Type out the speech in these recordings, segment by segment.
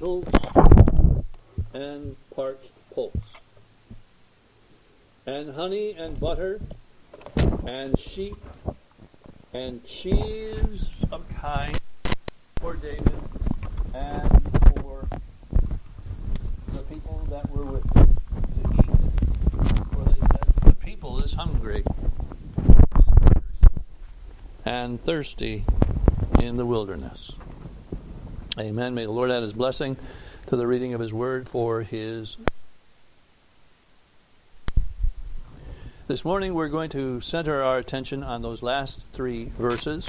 lentils and parched pulse, and honey and butter, and sheep and cheese of kind for David and for the people that were with him. For they said, The people is hungry and thirsty in the wilderness. Amen. May the Lord add his blessing to the reading of his word for his. This morning we're going to center our attention on those last three verses,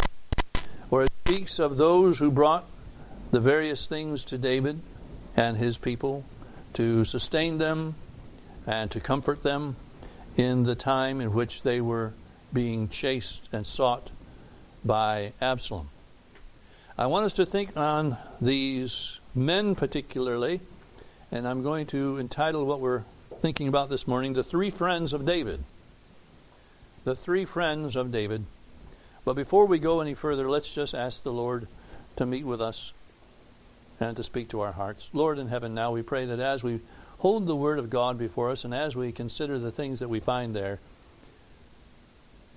where it speaks of those who brought the various things to David and his people to sustain them and to comfort them in the time in which they were being chased and sought by Absalom. I want us to think on these men particularly, and I'm going to entitle what we're thinking about this morning The Three Friends of David the three friends of David. But before we go any further, let's just ask the Lord to meet with us and to speak to our hearts. Lord in heaven, now we pray that as we hold the Word of God before us and as we consider the things that we find there,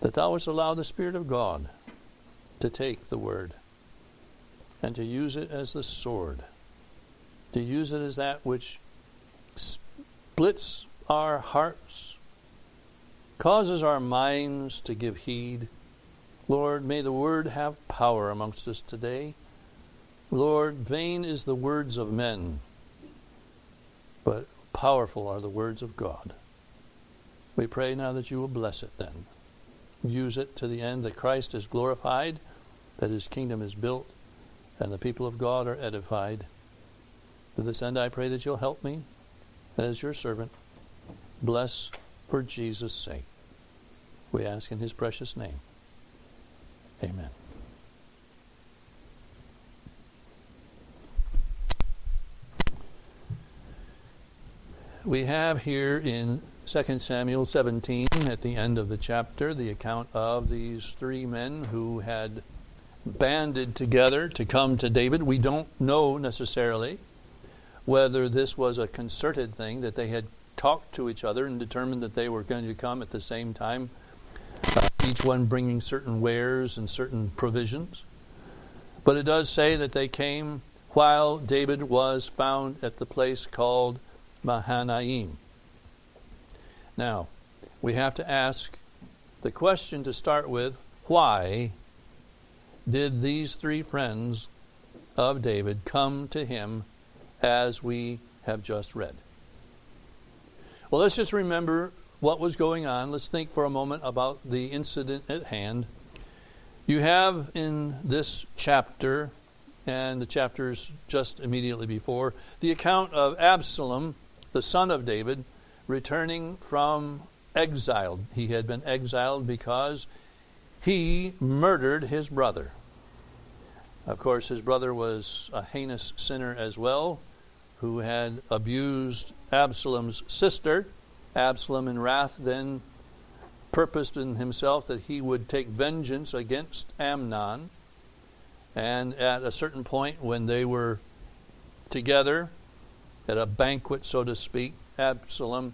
that Thou wouldst allow the Spirit of God to take the Word and to use it as the sword, to use it as that which splits our hearts causes our minds to give heed. Lord, may the word have power amongst us today. Lord, vain is the words of men, but powerful are the words of God. We pray now that you will bless it then. Use it to the end that Christ is glorified, that his kingdom is built, and the people of God are edified. To this end, I pray that you'll help me as your servant. Bless for Jesus' sake. We ask in his precious name. Amen. We have here in 2 Samuel 17, at the end of the chapter, the account of these three men who had banded together to come to David. We don't know necessarily whether this was a concerted thing, that they had talked to each other and determined that they were going to come at the same time uh, each one bringing certain wares and certain provisions. But it does say that they came while David was found at the place called Mahanaim. Now, we have to ask the question to start with why did these three friends of David come to him as we have just read? Well, let's just remember what was going on, let's think for a moment about the incident at hand. You have in this chapter, and the chapters just immediately before, the account of Absalom, the son of David, returning from exile. He had been exiled because he murdered his brother. Of course, his brother was a heinous sinner as well, who had abused Absalom's sister Absalom, in wrath, then purposed in himself that he would take vengeance against Amnon. And at a certain point, when they were together at a banquet, so to speak, Absalom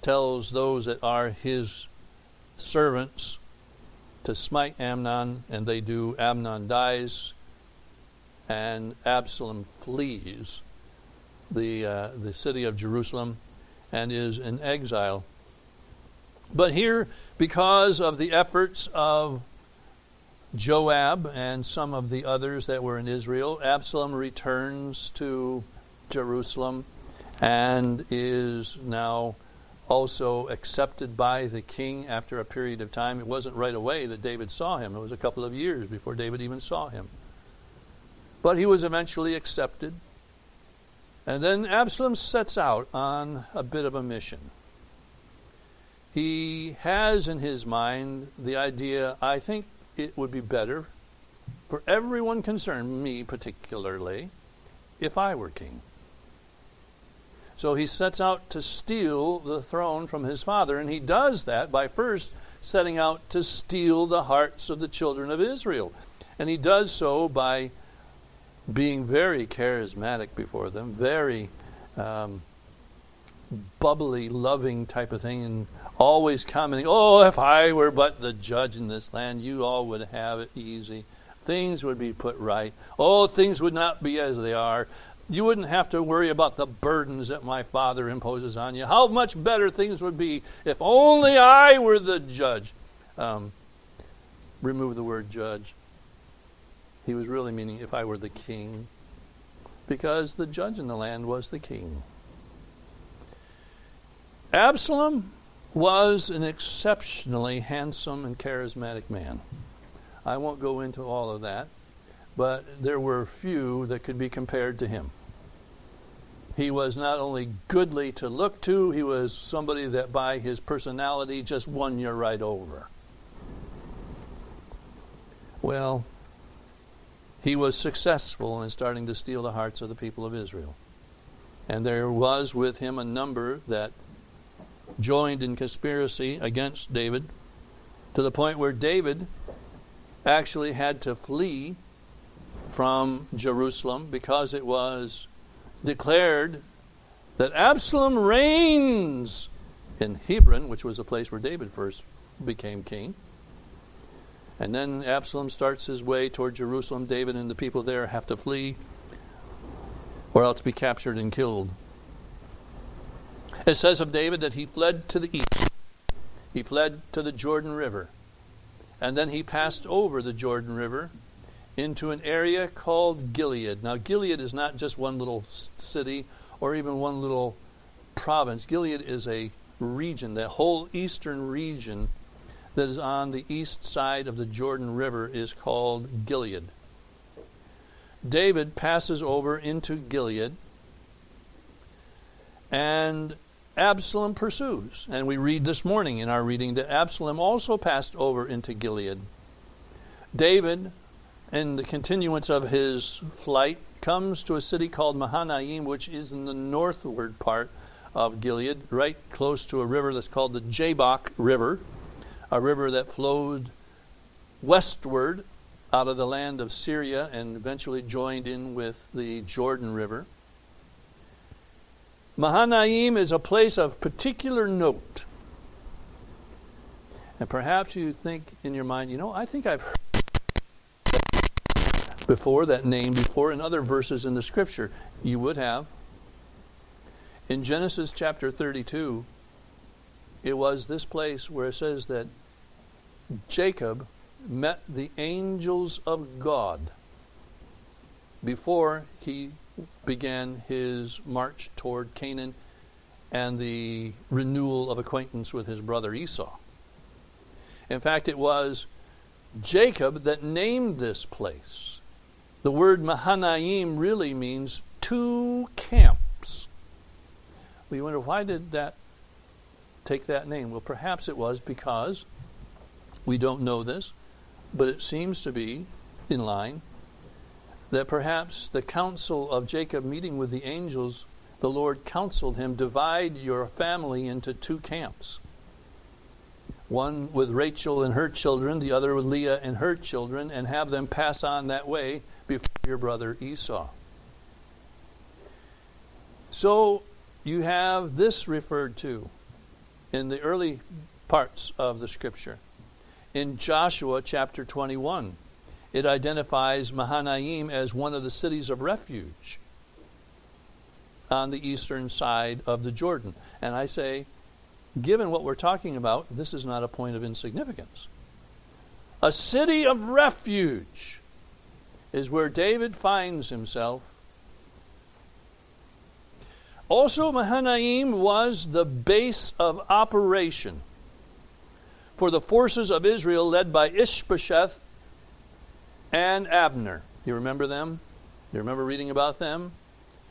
tells those that are his servants to smite Amnon, and they do. Amnon dies, and Absalom flees the uh, the city of Jerusalem and is in exile. But here, because of the efforts of Joab and some of the others that were in Israel, Absalom returns to Jerusalem and is now also accepted by the king after a period of time. It wasn't right away that David saw him, it was a couple of years before David even saw him. But he was eventually accepted and then Absalom sets out on a bit of a mission. He has in his mind the idea I think it would be better for everyone concerned, me particularly, if I were king. So he sets out to steal the throne from his father, and he does that by first setting out to steal the hearts of the children of Israel. And he does so by being very charismatic before them, very um, bubbly, loving type of thing, and always commenting, Oh, if I were but the judge in this land, you all would have it easy. Things would be put right. Oh, things would not be as they are. You wouldn't have to worry about the burdens that my father imposes on you. How much better things would be if only I were the judge. Um, remove the word judge. He was really meaning if I were the king, because the judge in the land was the king. Absalom was an exceptionally handsome and charismatic man. I won't go into all of that, but there were few that could be compared to him. He was not only goodly to look to, he was somebody that by his personality just won you right over. Well, he was successful in starting to steal the hearts of the people of Israel. And there was with him a number that joined in conspiracy against David to the point where David actually had to flee from Jerusalem because it was declared that Absalom reigns in Hebron, which was a place where David first became king. And then Absalom starts his way toward Jerusalem. David and the people there have to flee or else be captured and killed. It says of David that he fled to the east, he fled to the Jordan River, and then he passed over the Jordan River into an area called Gilead. Now, Gilead is not just one little city or even one little province, Gilead is a region, the whole eastern region that is on the east side of the Jordan River is called Gilead. David passes over into Gilead, and Absalom pursues. And we read this morning in our reading that Absalom also passed over into Gilead. David, in the continuance of his flight, comes to a city called Mahanaim, which is in the northward part of Gilead, right close to a river that's called the Jabbok River, a river that flowed westward out of the land of Syria and eventually joined in with the Jordan River. Mahanaim is a place of particular note. And perhaps you think in your mind, you know, I think I've heard before that name before in other verses in the scripture. You would have. In Genesis chapter 32, it was this place where it says that Jacob met the angels of God before he began his march toward Canaan and the renewal of acquaintance with his brother Esau. In fact, it was Jacob that named this place. The word Mahanaim really means two camps. We wonder why did that take that name? Well, perhaps it was because we don't know this, but it seems to be in line that perhaps the counsel of Jacob meeting with the angels, the Lord counseled him, divide your family into two camps. One with Rachel and her children, the other with Leah and her children, and have them pass on that way before your brother Esau. So you have this referred to in the early parts of the scripture. In Joshua chapter 21, it identifies Mahanaim as one of the cities of refuge on the eastern side of the Jordan. And I say, given what we're talking about, this is not a point of insignificance. A city of refuge is where David finds himself. Also, Mahanaim was the base of operation for the forces of Israel led by Ishbosheth and Abner. You remember them? You remember reading about them?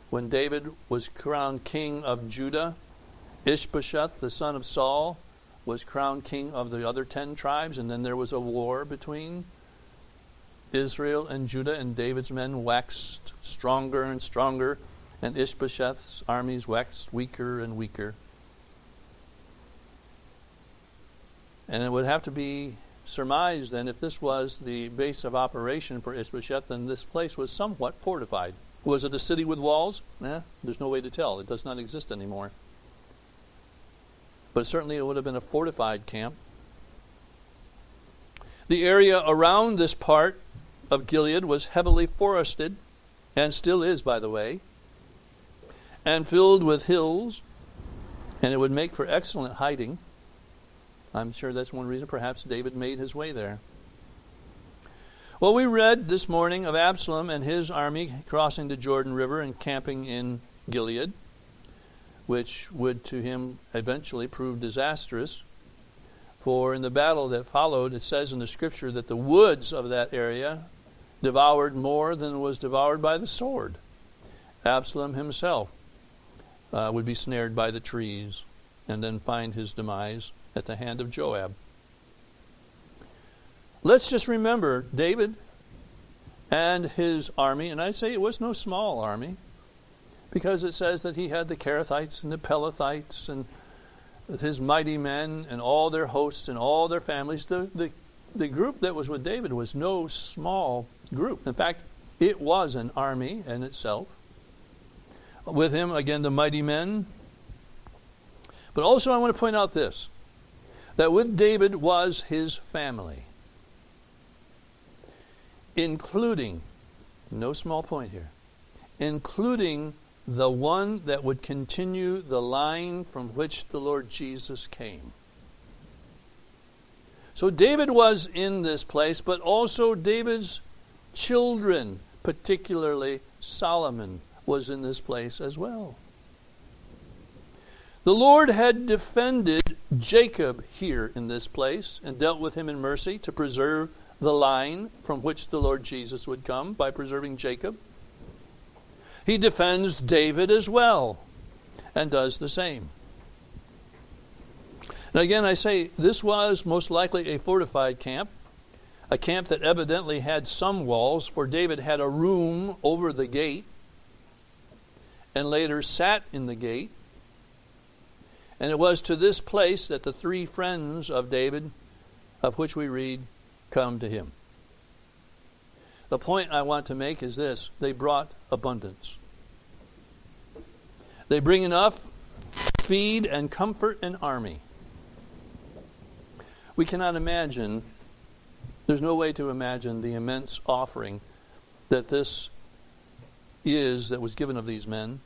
When David was crowned king of Judah, Ishbosheth, the son of Saul, was crowned king of the other ten tribes, and then there was a war between Israel and Judah, and David's men waxed stronger and stronger, and Ishbosheth's armies waxed weaker and weaker. And it would have to be surmised then if this was the base of operation for Ishbosheth, then this place was somewhat fortified. Was it a city with walls? Eh, there's no way to tell. It does not exist anymore. But certainly it would have been a fortified camp. The area around this part of Gilead was heavily forested, and still is, by the way, and filled with hills, and it would make for excellent hiding. I'm sure that's one reason perhaps David made his way there. Well, we read this morning of Absalom and his army crossing the Jordan River and camping in Gilead, which would to him eventually prove disastrous. For in the battle that followed, it says in the scripture that the woods of that area devoured more than was devoured by the sword. Absalom himself uh, would be snared by the trees and then find his demise at the hand of Joab. Let's just remember David and his army, and I'd say it was no small army, because it says that he had the Kerethites and the Pelethites and his mighty men and all their hosts and all their families. The, the, the group that was with David was no small group. In fact, it was an army in itself. With him, again, the mighty men. But also, I want to point out this that with David was his family, including, no small point here, including the one that would continue the line from which the Lord Jesus came. So David was in this place, but also David's children, particularly Solomon, was in this place as well. The Lord had defended Jacob here in this place and dealt with him in mercy to preserve the line from which the Lord Jesus would come by preserving Jacob. He defends David as well and does the same. Now, again, I say this was most likely a fortified camp, a camp that evidently had some walls, for David had a room over the gate and later sat in the gate. And it was to this place that the three friends of David, of which we read, come to him. The point I want to make is this they brought abundance. They bring enough feed and comfort an army. We cannot imagine, there's no way to imagine the immense offering that this is that was given of these men.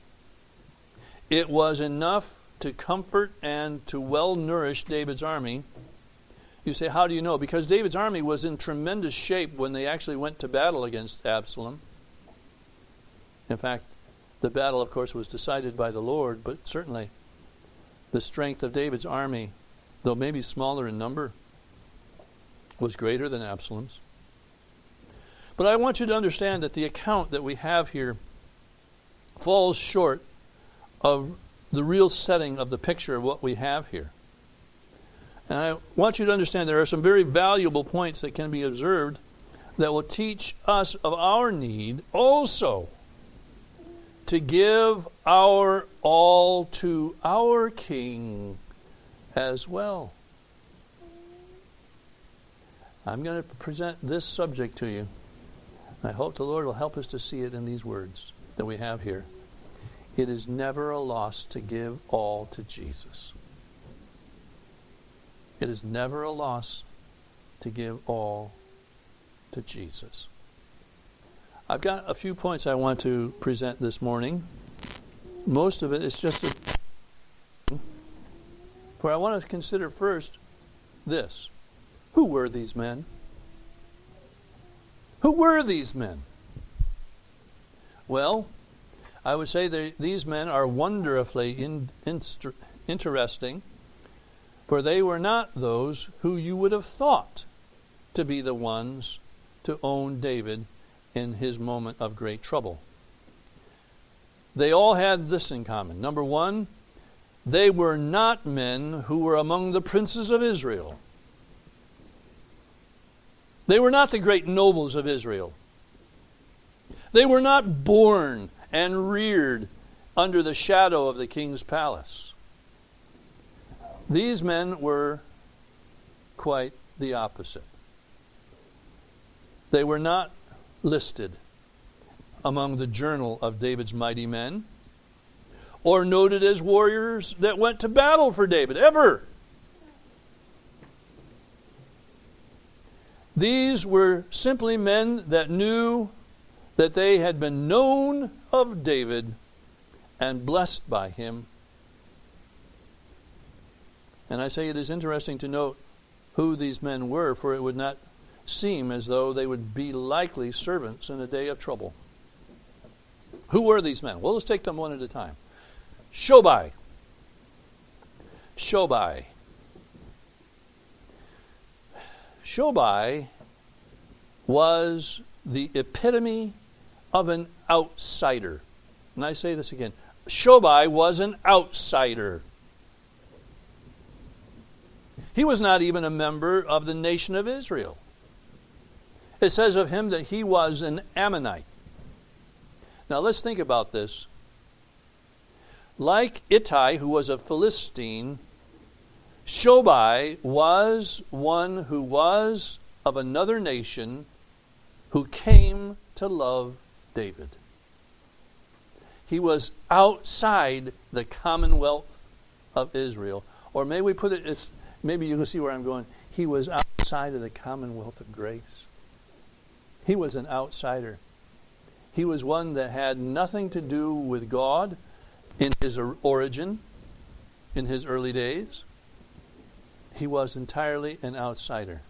It was enough to comfort and to well nourish David's army. You say, how do you know? Because David's army was in tremendous shape when they actually went to battle against Absalom. In fact, the battle, of course, was decided by the Lord, but certainly the strength of David's army, though maybe smaller in number, was greater than Absalom's. But I want you to understand that the account that we have here falls short of the real setting of the picture of what we have here. And I want you to understand there are some very valuable points that can be observed that will teach us of our need also to give our all to our King as well. I'm going to present this subject to you. I hope the Lord will help us to see it in these words that we have here. It is never a loss to give all to Jesus. It is never a loss to give all to Jesus. I've got a few points I want to present this morning. Most of it is just a. Where I want to consider first this Who were these men? Who were these men? Well, I would say that these men are wonderfully in, interesting, for they were not those who you would have thought to be the ones to own David in his moment of great trouble. They all had this in common. Number one, they were not men who were among the princes of Israel. They were not the great nobles of Israel. They were not born and reared under the shadow of the king's palace. These men were quite the opposite. They were not listed among the journal of David's mighty men or noted as warriors that went to battle for David, ever. These were simply men that knew that they had been known of David and blessed by him. And I say it is interesting to note who these men were, for it would not seem as though they would be likely servants in a day of trouble. Who were these men? Well, let's take them one at a time. Shobai. Shobai. Shobai was the epitome of an outsider. And I say this again Shobai was an outsider. He was not even a member of the nation of Israel. It says of him that he was an Ammonite. Now let's think about this. Like Ittai, who was a Philistine, Shobai was one who was of another nation who came to love David. He was outside the commonwealth of Israel. Or may we put it as maybe you can see where I'm going. He was outside of the commonwealth of grace. He was an outsider. He was one that had nothing to do with God in his origin, in his early days. He was entirely an outsider.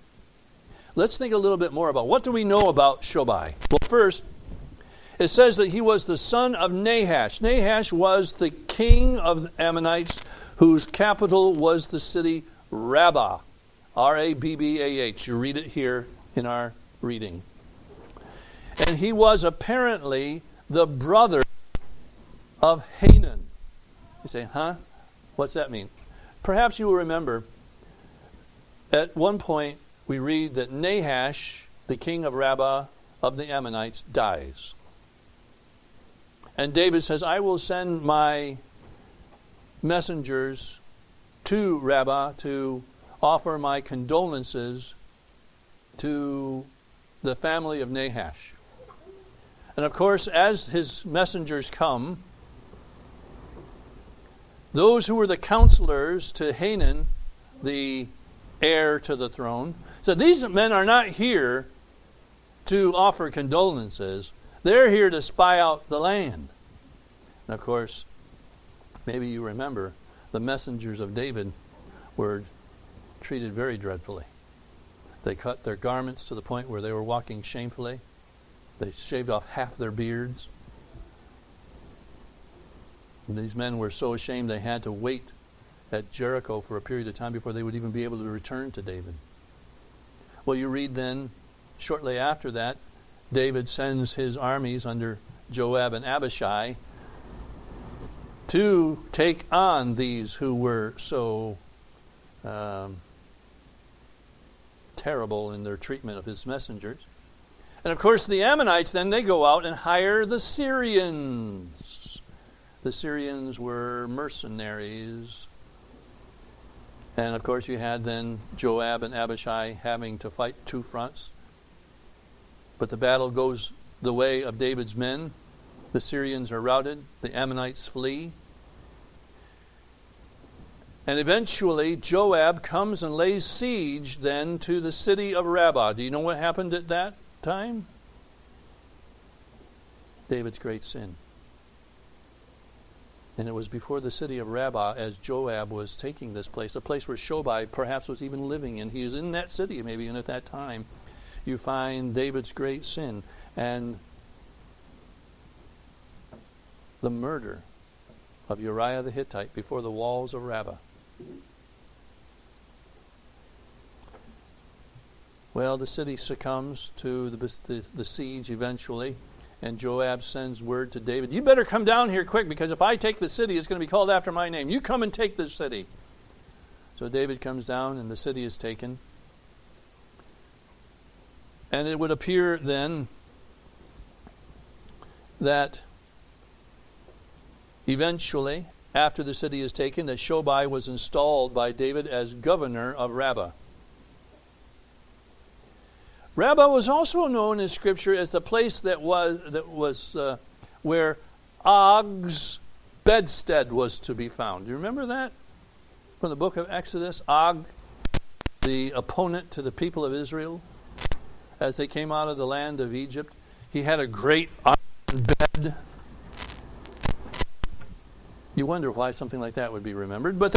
Let's think a little bit more about what do we know about Shobai? Well, first, it says that he was the son of Nahash. Nahash was the king of the Ammonites whose capital was the city Rabbah. R A B B A H. You read it here in our reading. And he was apparently the brother of Hanun. You say, huh? What's that mean? Perhaps you will remember at one point we read that Nahash, the king of Rabbah of the Ammonites, dies. And David says, I will send my messengers to Rabbah to offer my condolences to the family of Nahash. And of course, as his messengers come, those who were the counselors to Hanun, the heir to the throne, said, These men are not here to offer condolences. They're here to spy out the land. And of course, maybe you remember, the messengers of David were treated very dreadfully. They cut their garments to the point where they were walking shamefully. They shaved off half their beards. And these men were so ashamed they had to wait at Jericho for a period of time before they would even be able to return to David. Well, you read then, shortly after that, David sends his armies under Joab and Abishai to take on these who were so um, terrible in their treatment of his messengers. And of course, the Ammonites then they go out and hire the Syrians. The Syrians were mercenaries. And of course, you had then Joab and Abishai having to fight two fronts. But the battle goes the way of David's men. The Syrians are routed, the Ammonites flee. And eventually, Joab comes and lays siege then to the city of Rabbah. Do you know what happened at that time? David's great sin. And it was before the city of Rabbah as Joab was taking this place, a place where Shobai perhaps was even living in. He was in that city maybe, and at that time you find David's great sin and the murder of Uriah the Hittite before the walls of Rabbah. Well, the city succumbs to the, the, the, siege eventually, and Joab sends word to David, You better come down here quick, because if I take the city, it's going to be called after my name. You come and take this city. So David comes down, and the city is taken. And it would appear then that eventually, after the city is taken, that Shobai was installed by David as governor of Rabbah. Rabbah was also known in Scripture as the place that was that was uh, where Og's bedstead was to be found. Do you remember that from the book of Exodus? Og, the opponent to the people of Israel, as they came out of the land of Egypt, he had a great iron bed. You wonder why something like that would be remembered, but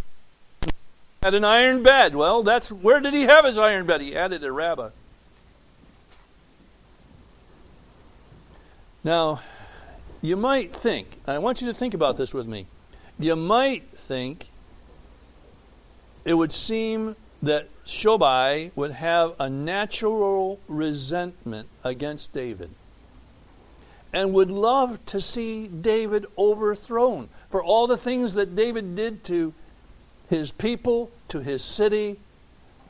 had an iron bed. Well, that's where did he have his iron bed? He had it at Rabbah. Now, you might think, I want you to think about this with me. You might think it would seem that Shobai would have a natural resentment against David and would love to see David overthrown for all the things that David did to his people, to his city,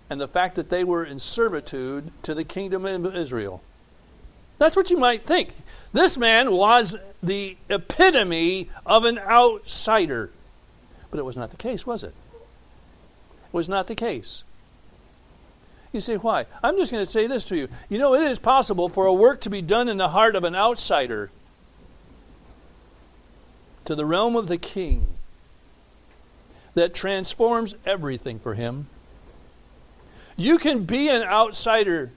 and the fact that they were in servitude to the kingdom of Israel. That's what you might think. This man was the epitome of an outsider. But it was not the case, was it? It was not the case. You say, why? I'm just going to say this to you. You know, it is possible for a work to be done in the heart of an outsider to the realm of the king that transforms everything for him. You can be an outsider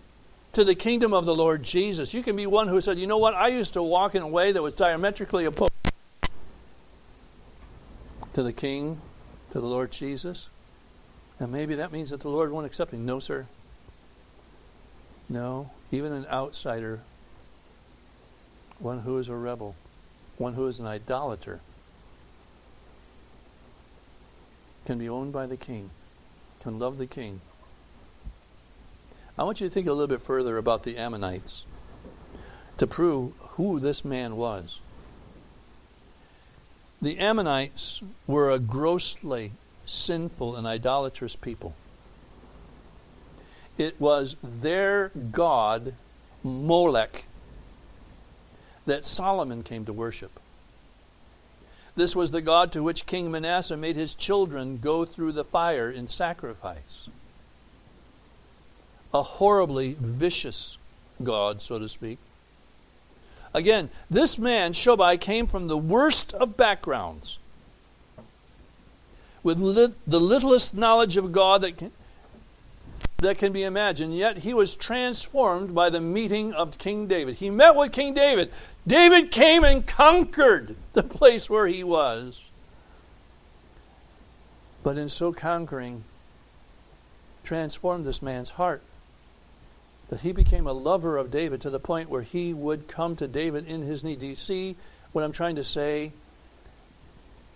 to the kingdom of the Lord Jesus. You can be one who said, you know what, I used to walk in a way that was diametrically opposed to the King, to the Lord Jesus. And maybe that means that the Lord won't accept me. No, sir. No, even an outsider, one who is a rebel, one who is an idolater, can be owned by the king, can love the king, I want you to think a little bit further about the Ammonites to prove who this man was. The Ammonites were a grossly sinful and idolatrous people. It was their god, Molech, that Solomon came to worship. This was the god to which King Manasseh made his children go through the fire in sacrifice a horribly vicious God, so to speak. Again, this man, Shobai, came from the worst of backgrounds, with the littlest knowledge of God that can, that can be imagined, yet he was transformed by the meeting of King David. He met with King David. David came and conquered the place where he was. But in so conquering, transformed this man's heart that he became a lover of David to the point where he would come to David in his need. Do you see what I'm trying to say?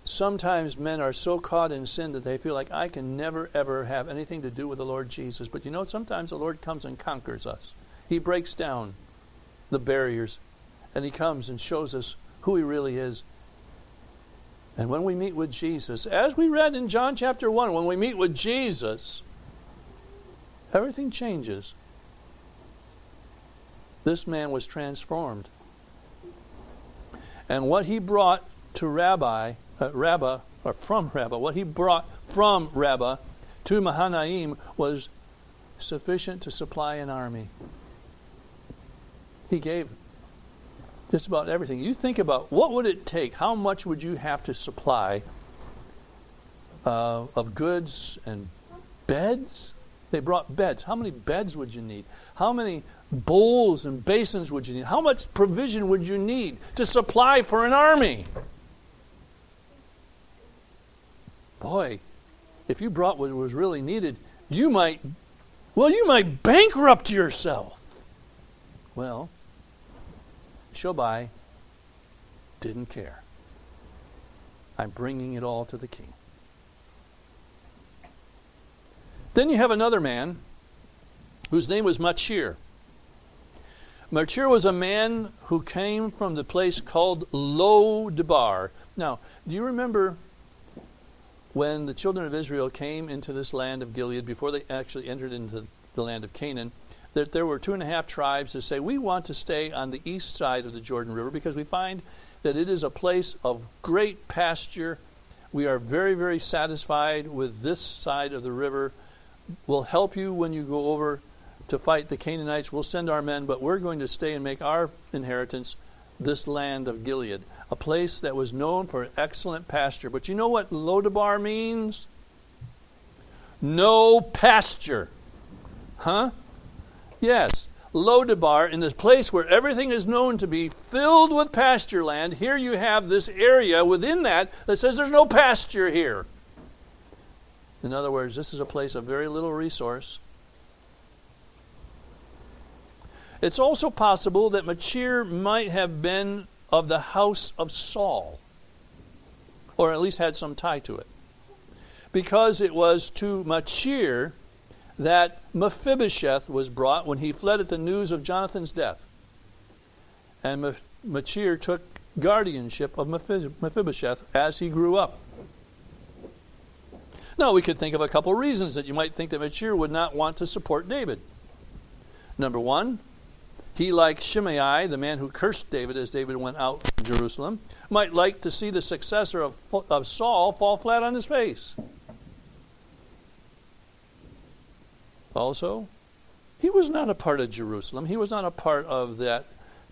Sometimes men are so caught in sin that they feel like I can never ever have anything to do with the Lord Jesus. But you know, sometimes the Lord comes and conquers us. He breaks down the barriers and he comes and shows us who he really is. And when we meet with Jesus, as we read in John chapter 1, when we meet with Jesus, everything changes this man was transformed. And what he brought to Rabbi, uh, Rabbah, or from Rabbah, what he brought from Rabbah to Mahanaim was sufficient to supply an army. He gave just about everything. You think about what would it take? How much would you have to supply uh, of goods and beds? They brought beds. How many beds would you need? How many bowls and basins would you need? How much provision would you need to supply for an army? Boy, if you brought what was really needed, you might, well, you might bankrupt yourself. Well, Shobai didn't care. I'm bringing it all to the king. Then you have another man whose name was Machir. Machir was a man who came from the place called Lo Debar. Now, do you remember when the children of Israel came into this land of Gilead before they actually entered into the land of Canaan? That there were two and a half tribes that say, We want to stay on the east side of the Jordan River because we find that it is a place of great pasture. We are very, very satisfied with this side of the river. We'll help you when you go over to fight the Canaanites. We'll send our men, but we're going to stay and make our inheritance this land of Gilead, a place that was known for excellent pasture. But you know what Lodabar means? No pasture. Huh? Yes. Lodabar, in this place where everything is known to be filled with pasture land, here you have this area within that that says there's no pasture here. In other words, this is a place of very little resource. It's also possible that Machir might have been of the house of Saul, or at least had some tie to it. Because it was to Machir that Mephibosheth was brought when he fled at the news of Jonathan's death. And Machir took guardianship of Mephibosheth as he grew up. Now, we could think of a couple reasons that you might think that Machir would not want to support David. Number one, he, like Shimei, the man who cursed David as David went out from Jerusalem, might like to see the successor of, of Saul fall flat on his face. Also, he was not a part of Jerusalem. He was not a part of that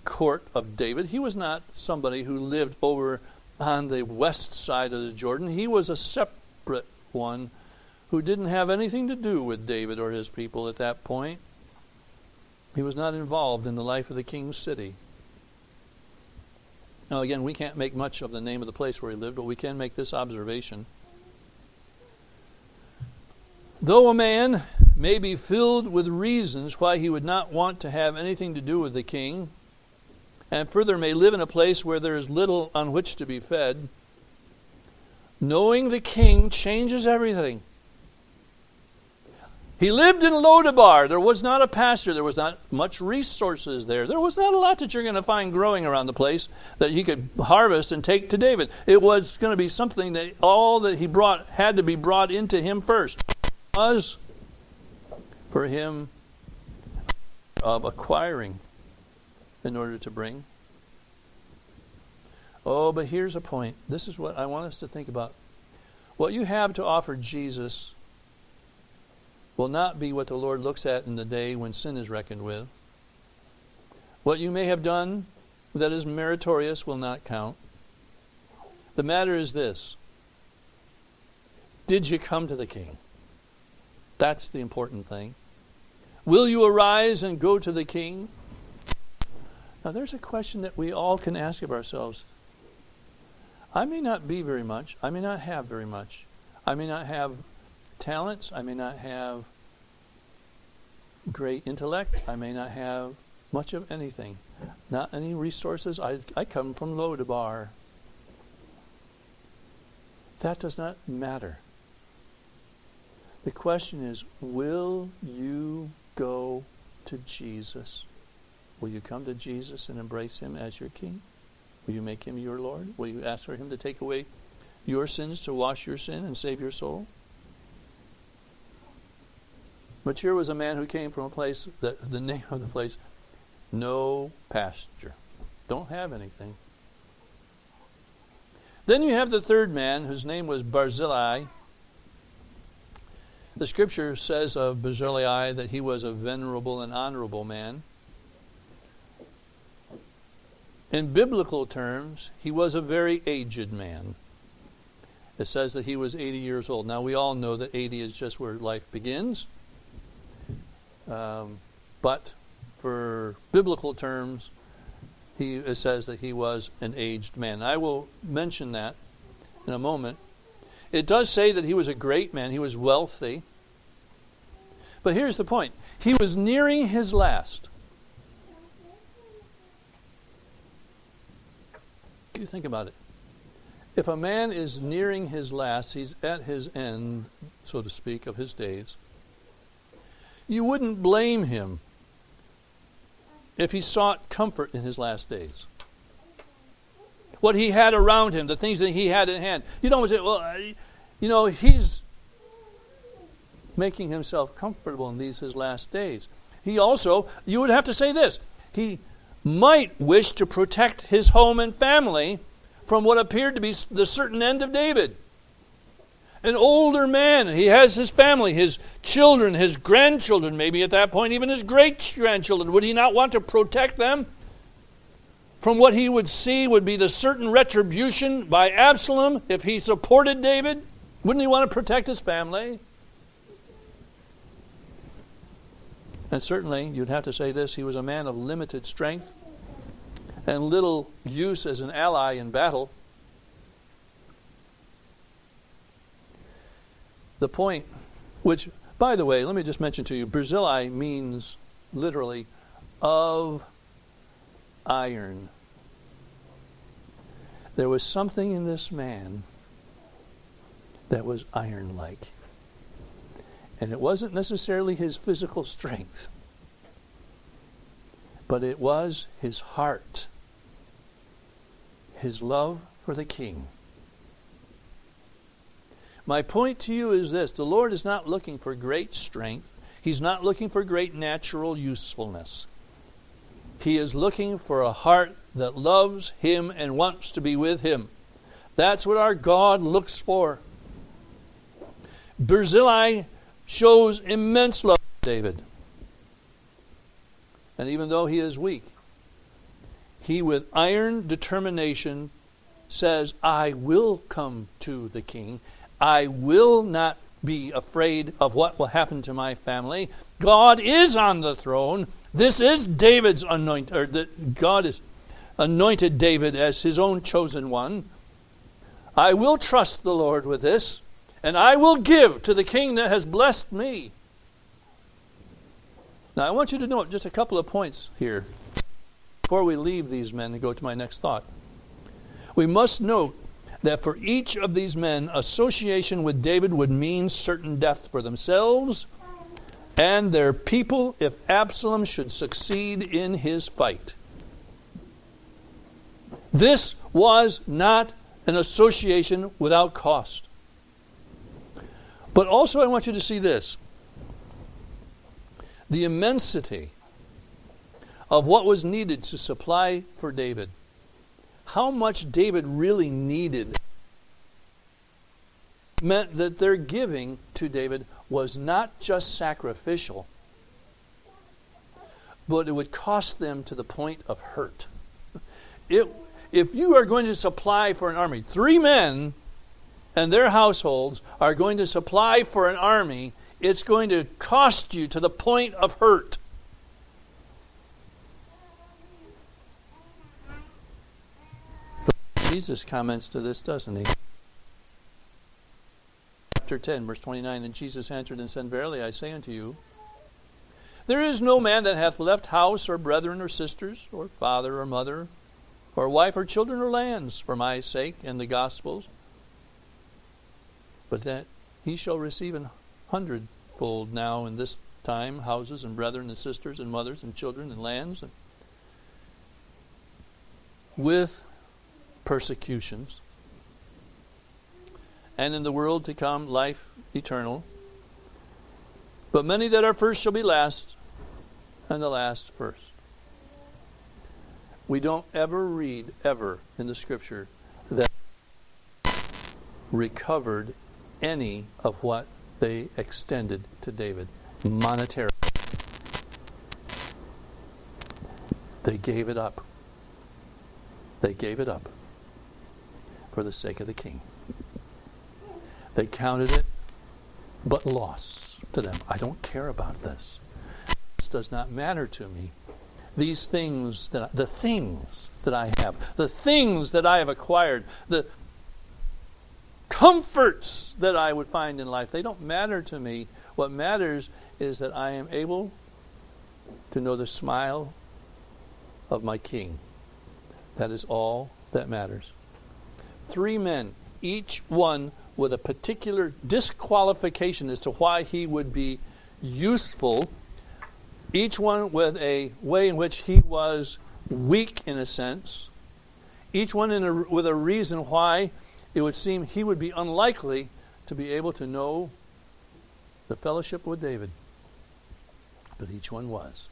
court of David. He was not somebody who lived over on the west side of the Jordan. He was a separate one who didn't have anything to do with David or his people at that point. He was not involved in the life of the king's city. Now, again, we can't make much of the name of the place where he lived, but we can make this observation. Though a man may be filled with reasons why he would not want to have anything to do with the king, and further may live in a place where there is little on which to be fed, knowing the king changes everything. He lived in Lodabar. There was not a pasture. There was not much resources there. There was not a lot that you're going to find growing around the place that he could harvest and take to David. It was going to be something that all that he brought had to be brought into him first. It was for him of acquiring in order to bring. Oh, but here's a point. This is what I want us to think about. What you have to offer Jesus will not be what the Lord looks at in the day when sin is reckoned with. What you may have done that is meritorious will not count. The matter is this Did you come to the king? That's the important thing. Will you arise and go to the king? Now, there's a question that we all can ask of ourselves. I may not be very much. I may not have very much. I may not have talents. I may not have great intellect. I may not have much of anything. Not any resources. I, I come from low Lodabar. That does not matter. The question is will you go to Jesus? Will you come to Jesus and embrace him as your king? Will you make him your Lord? Will you ask for him to take away your sins, to wash your sin and save your soul? Machir was a man who came from a place that the name of the place, no pasture. Don't have anything. Then you have the third man whose name was Barzillai. The scripture says of Barzillai that he was a venerable and honorable man. In biblical terms, he was a very aged man. It says that he was 80 years old. Now, we all know that 80 is just where life begins. Um, but for biblical terms, he it says that he was an aged man. I will mention that in a moment. It does say that he was a great man, he was wealthy. But here's the point he was nearing his last. You think about it. If a man is nearing his last, he's at his end, so to speak, of his days you wouldn't blame him if he sought comfort in his last days. What he had around him, the things that he had in hand. You don't say, well, you know, he's making himself comfortable in these his last days. He also, you would have to say this, he might wish to protect his home and family from what appeared to be the certain end of David. an older man. He has his family, his children, his grandchildren, maybe at that point, even his great grandchildren. Would he not want to protect them from what he would see would be the certain retribution by Absalom if he supported David? Wouldn't he want to protect his family? And certainly, you'd have to say this he was a man of limited strength and little use as an ally in battle. The point, which, by the way, let me just mention to you, Barzillai means literally of iron. There was something in this man that was iron like. And it wasn't necessarily his physical strength, but it was his heart, his love for the king. My point to you is this the Lord is not looking for great strength, He's not looking for great natural usefulness. He is looking for a heart that loves Him and wants to be with Him. That's what our God looks for. Barzillai shows immense love for David. And even though he is weak, he with iron determination says, I will come to the king. I will not be afraid of what will happen to my family. God is on the throne. This is David's anointed, or the, God has anointed David as his own chosen one. I will trust the Lord with this, and I will give to the king that has blessed me. Now, I want you to note just a couple of points here before we leave these men and go to my next thought. We must note that for each of these men, association with David would mean certain death for themselves and their people if Absalom should succeed in his fight. This was not an association without cost. But also, I want you to see this the immensity of what was needed to supply for David how much David really needed meant that their giving to David was not just sacrificial, but it would cost them to the point of hurt. It, if you are going to supply for an army, three men and their households are going to supply for an army, it's going to cost you to the point of hurt. Jesus comments to this, doesn't he? Chapter 10, verse 29 And Jesus answered and said, Verily I say unto you, there is no man that hath left house or brethren or sisters, or father or mother, or wife or children or lands, for my sake and the gospel's, but that he shall receive an hundredfold now in this time houses and brethren and sisters and mothers and children and lands, and with persecutions, and in the world to come life eternal. But many that are first shall be last, and the last first. We don't ever read, ever, in the scripture that recovered any of what they extended to David monetarily. They gave it up. They gave it up for the sake of the king. They counted it but loss to them. I don't care about this. This does not matter to me. These things that the things that I have, the things that I have acquired, the comforts that I would find in life, they don't matter to me. What matters is that I am able to know the smile of my king. That is all that matters three men, each one with a particular disqualification as to why he would be useful, each one with a way in which he was weak in a sense, each one a, with a reason why it would seem he would be unlikely to be able to know the fellowship with David. But each one was.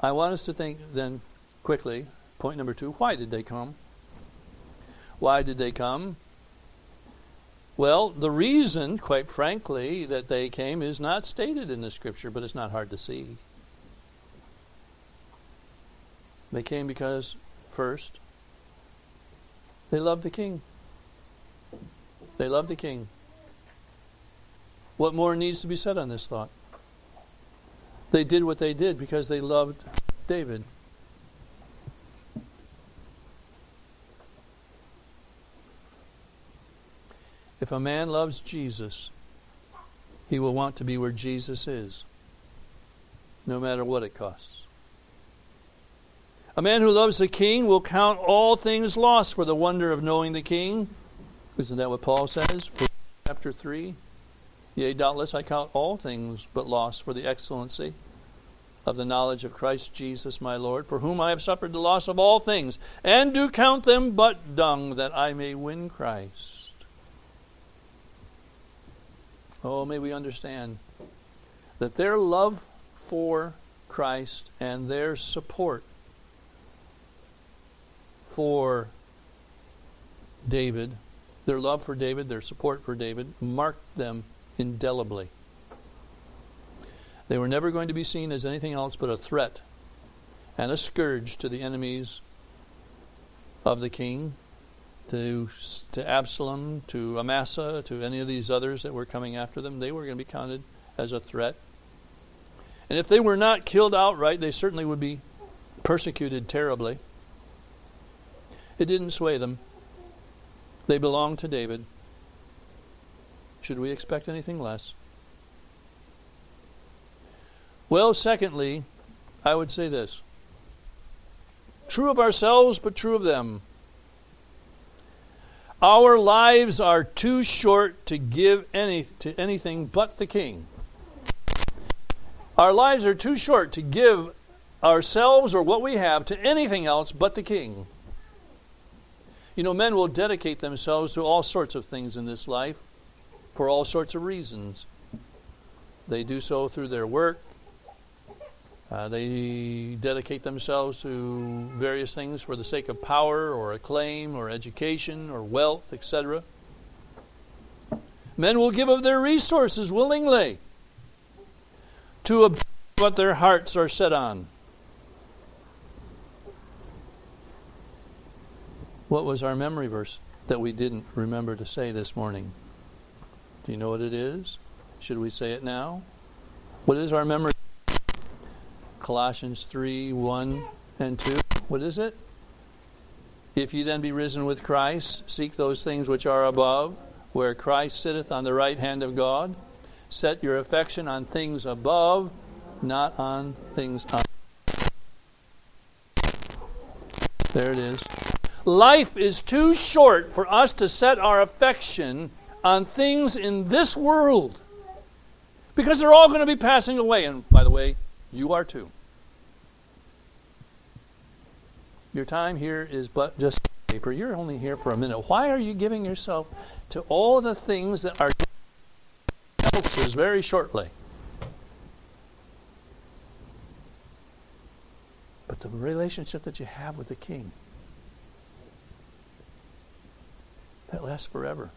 I want us to think then quickly Point number two why did they come? Why did they come? Well, the reason, quite frankly, that they came is not stated in the scripture, but it's not hard to see. They came because, first, they loved the king. They loved the king. What more needs to be said on this thought? They did what they did because they loved David. If a man loves Jesus, he will want to be where Jesus is, no matter what it costs. A man who loves the king will count all things lost for the wonder of knowing the king. Isn't that what Paul says? Chapter 3. Yea, doubtless I count all things but loss for the excellency of the knowledge of Christ Jesus my Lord, for whom I have suffered the loss of all things, and do count them but dung, that I may win Christ Oh, may we understand that their love for Christ and their support for David, their love for David, their support for David, marked them indelibly. They were never going to be seen as anything else but a threat and a scourge to the enemies of the king to, to Absalom, to Amasa, to any of these others that were coming after them, they were going to be counted as a threat. And if they were not killed outright, they certainly would be persecuted terribly. It didn't sway them. They belonged to David. Should we expect anything less? Well, secondly, I would say this true of ourselves, but true of them. Our lives are too short to give any to anything but the king. Our lives are too short to give ourselves or what we have to anything else but the king. You know, men will dedicate themselves to all sorts of things in this life for all sorts of reasons. They do so through their work, uh, they dedicate themselves to various things for the sake of power or acclaim or education or wealth, etc. Men will give of their resources willingly to obtain what their hearts are set on. What was our memory verse that we didn't remember to say this morning? Do you know what it is? Should we say it now? What is our memory? Colossians 3 1 and 2. What is it? If you then be risen with Christ, seek those things which are above, where Christ sitteth on the right hand of God. Set your affection on things above, not on things on. There it is. Life is too short for us to set our affection on things in this world because they're all going to be passing away. And by the way, you are too. Your time here is but just paper. You're only here for a minute. Why are you giving yourself to all the things that are else's very shortly? But the relationship that you have with the King, that lasts forever.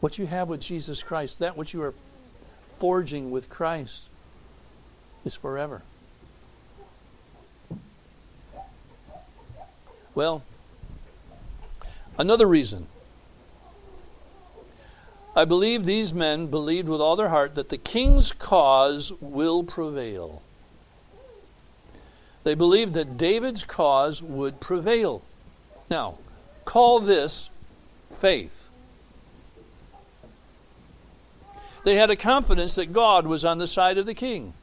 What you have with Jesus Christ, that which you are forging with Christ, is forever. Well, another reason. I believe these men believed with all their heart that the king's cause will prevail. They believed that David's cause would prevail. Now, call this faith. They had a confidence that God was on the side of the king.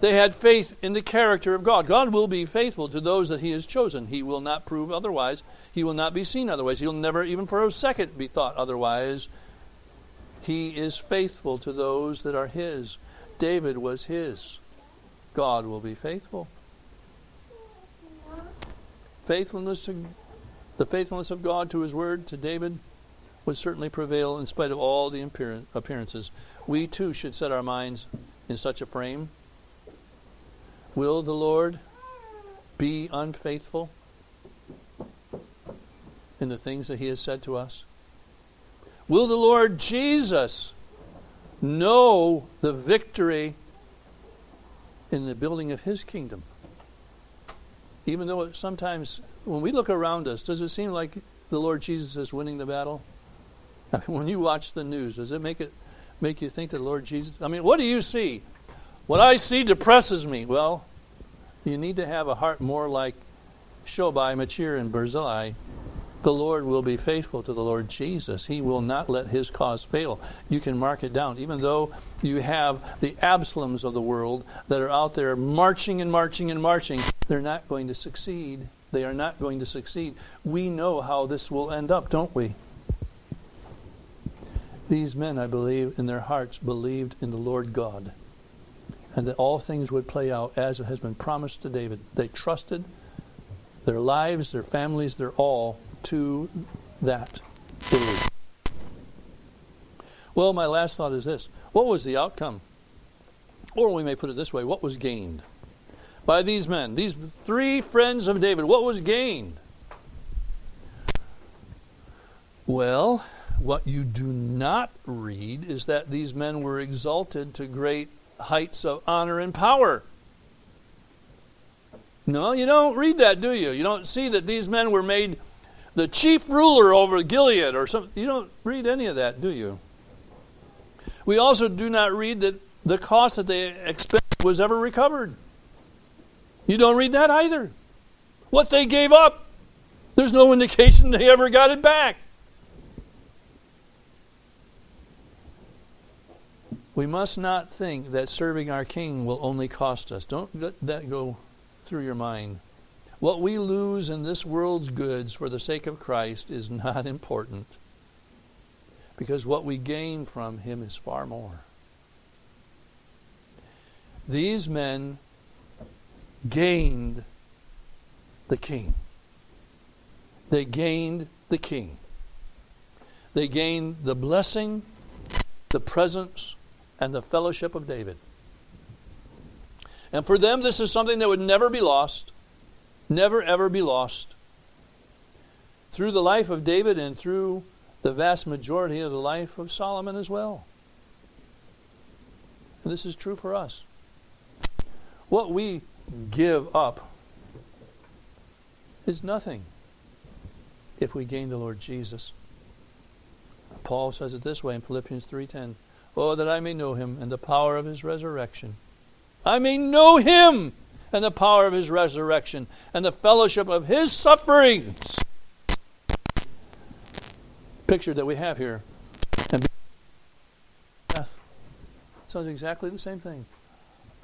They had faith in the character of God. God will be faithful to those that He has chosen. He will not prove otherwise. He will not be seen otherwise. He'll never, even for a second, be thought otherwise. He is faithful to those that are His. David was His. God will be faithful. Faithfulness to the faithfulness of God to His word to David would certainly prevail in spite of all the appearances. We too should set our minds in such a frame Will the Lord be unfaithful? in the things that He has said to us? Will the Lord Jesus know the victory in the building of His kingdom? Even though sometimes, when we look around us, does it seem like the Lord Jesus is winning the battle? I mean, when you watch the news, does it make it make you think that the Lord Jesus? I mean, what do you see? What I see depresses me. Well, you need to have a heart more like Shobai, Machir, and Barzillai. The Lord will be faithful to the Lord Jesus. He will not let his cause fail. You can mark it down. Even though you have the Absaloms of the world that are out there marching and marching and marching, they're not going to succeed. They are not going to succeed. We know how this will end up, don't we? These men, I believe, in their hearts believed in the Lord God and that all things would play out as it has been promised to David. They trusted their lives, their families, their all to that belief. Well, my last thought is this what was the outcome? Or we may put it this way what was gained? By these men, these three friends of David, what was gained? Well, what you do not read is that these men were exalted to great heights of honor and power. No, you don't read that, do you? You don't see that these men were made the chief ruler over Gilead or something. You don't read any of that, do you? We also do not read that the cost that they expended was ever recovered. You don't read that either. What they gave up, there's no indication they ever got it back. We must not think that serving our King will only cost us. Don't let that go through your mind. What we lose in this world's goods for the sake of Christ is not important because what we gain from Him is far more. These men gained the King. They gained the King. They gained the blessing, the presence, and the fellowship of David. And for them, this is something that would never be lost, never ever be lost. Through the life of David and through the vast majority of the life of Solomon as well. And this is true for us. What we give up is nothing if we gain the Lord Jesus. Paul says it this way in Philippians 3:10. Oh, that I may know him and the power of his resurrection. I may know him and the power of his resurrection and the fellowship of his sufferings. Picture that we have here. And death sounds exactly the same thing.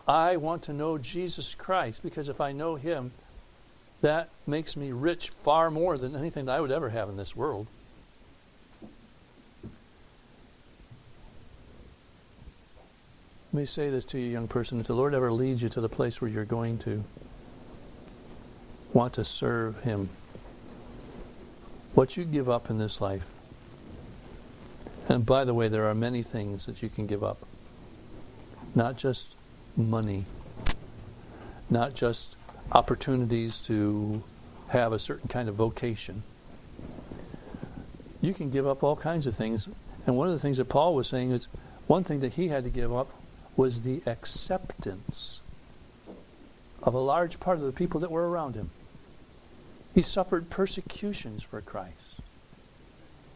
I want to know Jesus Christ because if I know him, that makes me rich far more than anything that I would ever have in this world. Let me say this to you, young person. If the Lord ever leads you to the place where you're going to want to serve Him, what you give up in this life, and by the way, there are many things that you can give up, not just money, not just opportunities to have a certain kind of vocation. You can give up all kinds of things. And one of the things that Paul was saying is one thing that he had to give up was the acceptance of a large part of the people that were around him. He suffered persecutions for Christ.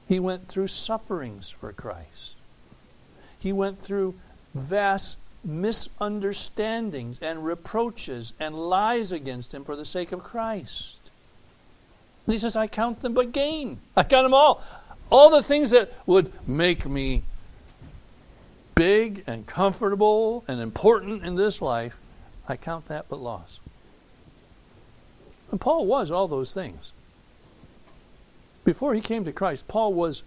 He went through sufferings for Christ. He went through vast misunderstandings and reproaches and lies against him for the sake of Christ. And he says, I count them but gain. I count them all. All the things that would make me big and comfortable and important in this life, I count that but loss. And Paul was all those things. Before he came to Christ, Paul was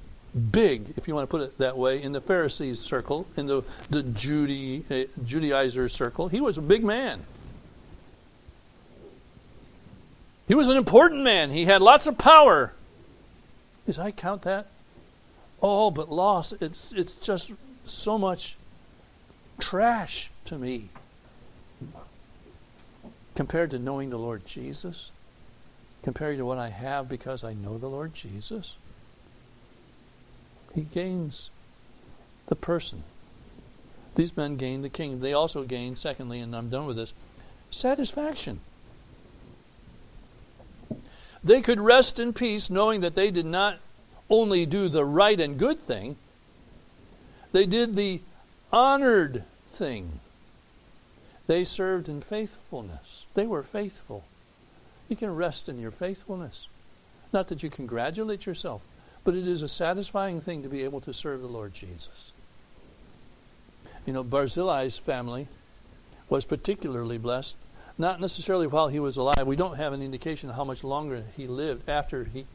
big, if you want to put it that way, in the Pharisees' circle, in the, the Judy, uh, Judaizer circle. He was a big man. He was an important man. He had lots of power. Does I count that? Oh, but loss, it's, it's just so much trash to me compared to knowing the Lord Jesus. compared to what I have because I know the Lord Jesus? He gains the person. These men gained the king. They also gained, secondly, and I'm done with this, satisfaction. They could rest in peace knowing that they did not only do the right and good thing, they did the honored thing. They served in faithfulness. They were faithful. You can rest in your faithfulness. Not that you congratulate yourself, but it is a satisfying thing to be able to serve the Lord Jesus. You know, Barzillai's family was particularly blessed, not necessarily while he was alive. We don't have an indication of how much longer he lived after he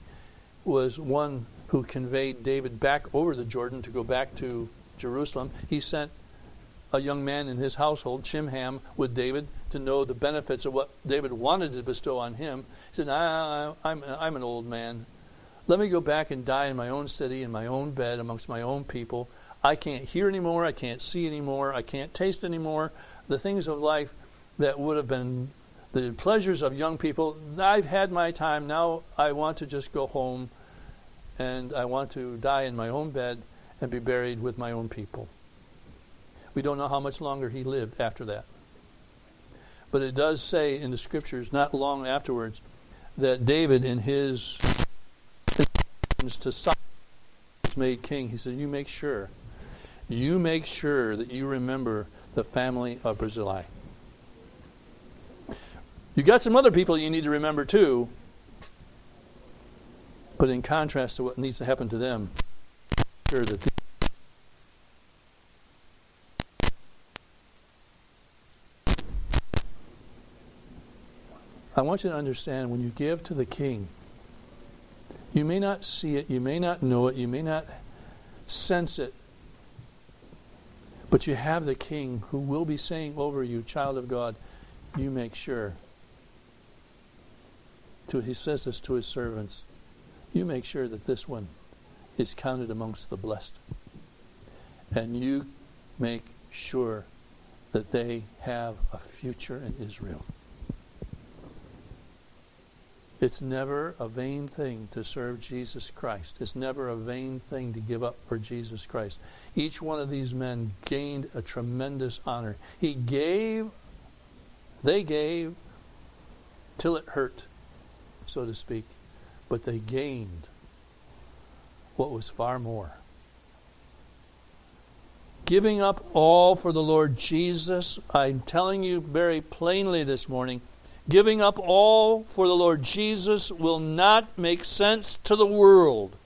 was one who conveyed David back over the Jordan to go back to Jerusalem. He sent a young man in his household, Chimham, with David to know the benefits of what David wanted to bestow on him. He said, I, I'm an old man. Let me go back and die in my own city, in my own bed, amongst my own people. I can't hear anymore. I can't see anymore. I can't taste anymore. The things of life that would have been the pleasures of young people. I've had my time. Now I want to just go home and I want to die in my own bed and be buried with my own people. We don't know how much longer he lived after that. But it does say in the scriptures, not long afterwards, that David, in his to Solomon, made king. He said, "You make sure, you make sure that you remember the family of Barzillai. You got some other people you need to remember too, but in contrast to what needs to happen to them, sure that." I want you to understand when you give to the king, you may not see it, you may not know it, you may not sense it, but you have the king who will be saying over you, child of God, you make sure. To, he says this to his servants you make sure that this one is counted amongst the blessed. And you make sure that they have a future in Israel. It's never a vain thing to serve Jesus Christ. It's never a vain thing to give up for Jesus Christ. Each one of these men gained a tremendous honor. He gave, they gave till it hurt, so to speak, but they gained what was far more. Giving up all for the Lord Jesus, I'm telling you very plainly this morning Giving up all for the Lord Jesus will not make sense to the world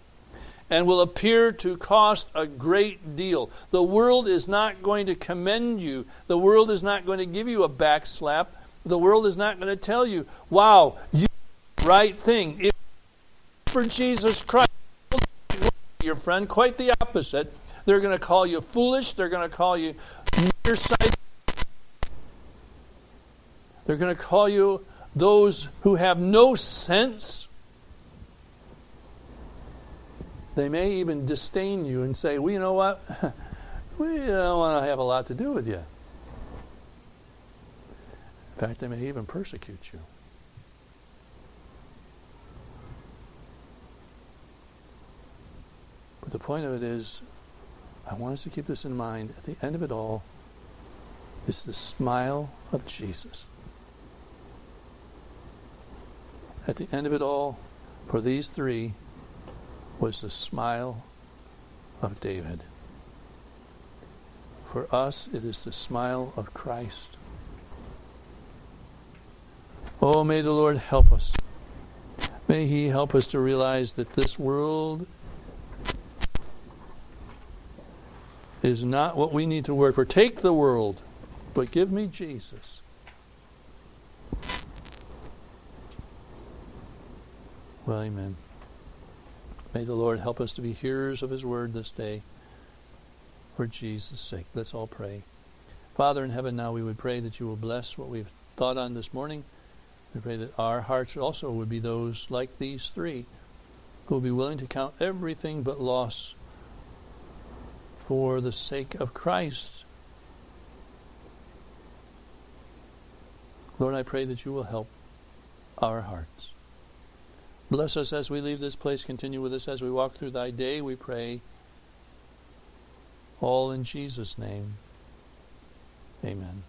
and will appear to cost a great deal. The world is not going to commend you, the world is not going to give you a backslap. The world is not going to tell you, wow, you did the right thing. If for Jesus Christ, your friend, quite the opposite. They're going to call you foolish. They're going to call you nearsighted. They're going to call you those who have no sense. They may even disdain you and say, well, you know what? we don't want to have a lot to do with you. In fact, they may even persecute you. But the point of it is, I want us to keep this in mind. At the end of it all is the smile of Jesus. At the end of it all, for these three, was the smile of David. For us, it is the smile of Christ. Oh, may the Lord help us. May He help us to realize that this world is not what we need to work for. Take the world, but give me Jesus. Well, amen. May the Lord help us to be hearers of His word this day for Jesus' sake. Let's all pray. Father in heaven, now we would pray that you will bless what we've thought on this morning. We pray that our hearts also would be those like these three who will be willing to count everything but loss for the sake of Christ. Lord, I pray that you will help our hearts. Bless us as we leave this place. Continue with us as we walk through thy day, we pray. All in Jesus' name. Amen.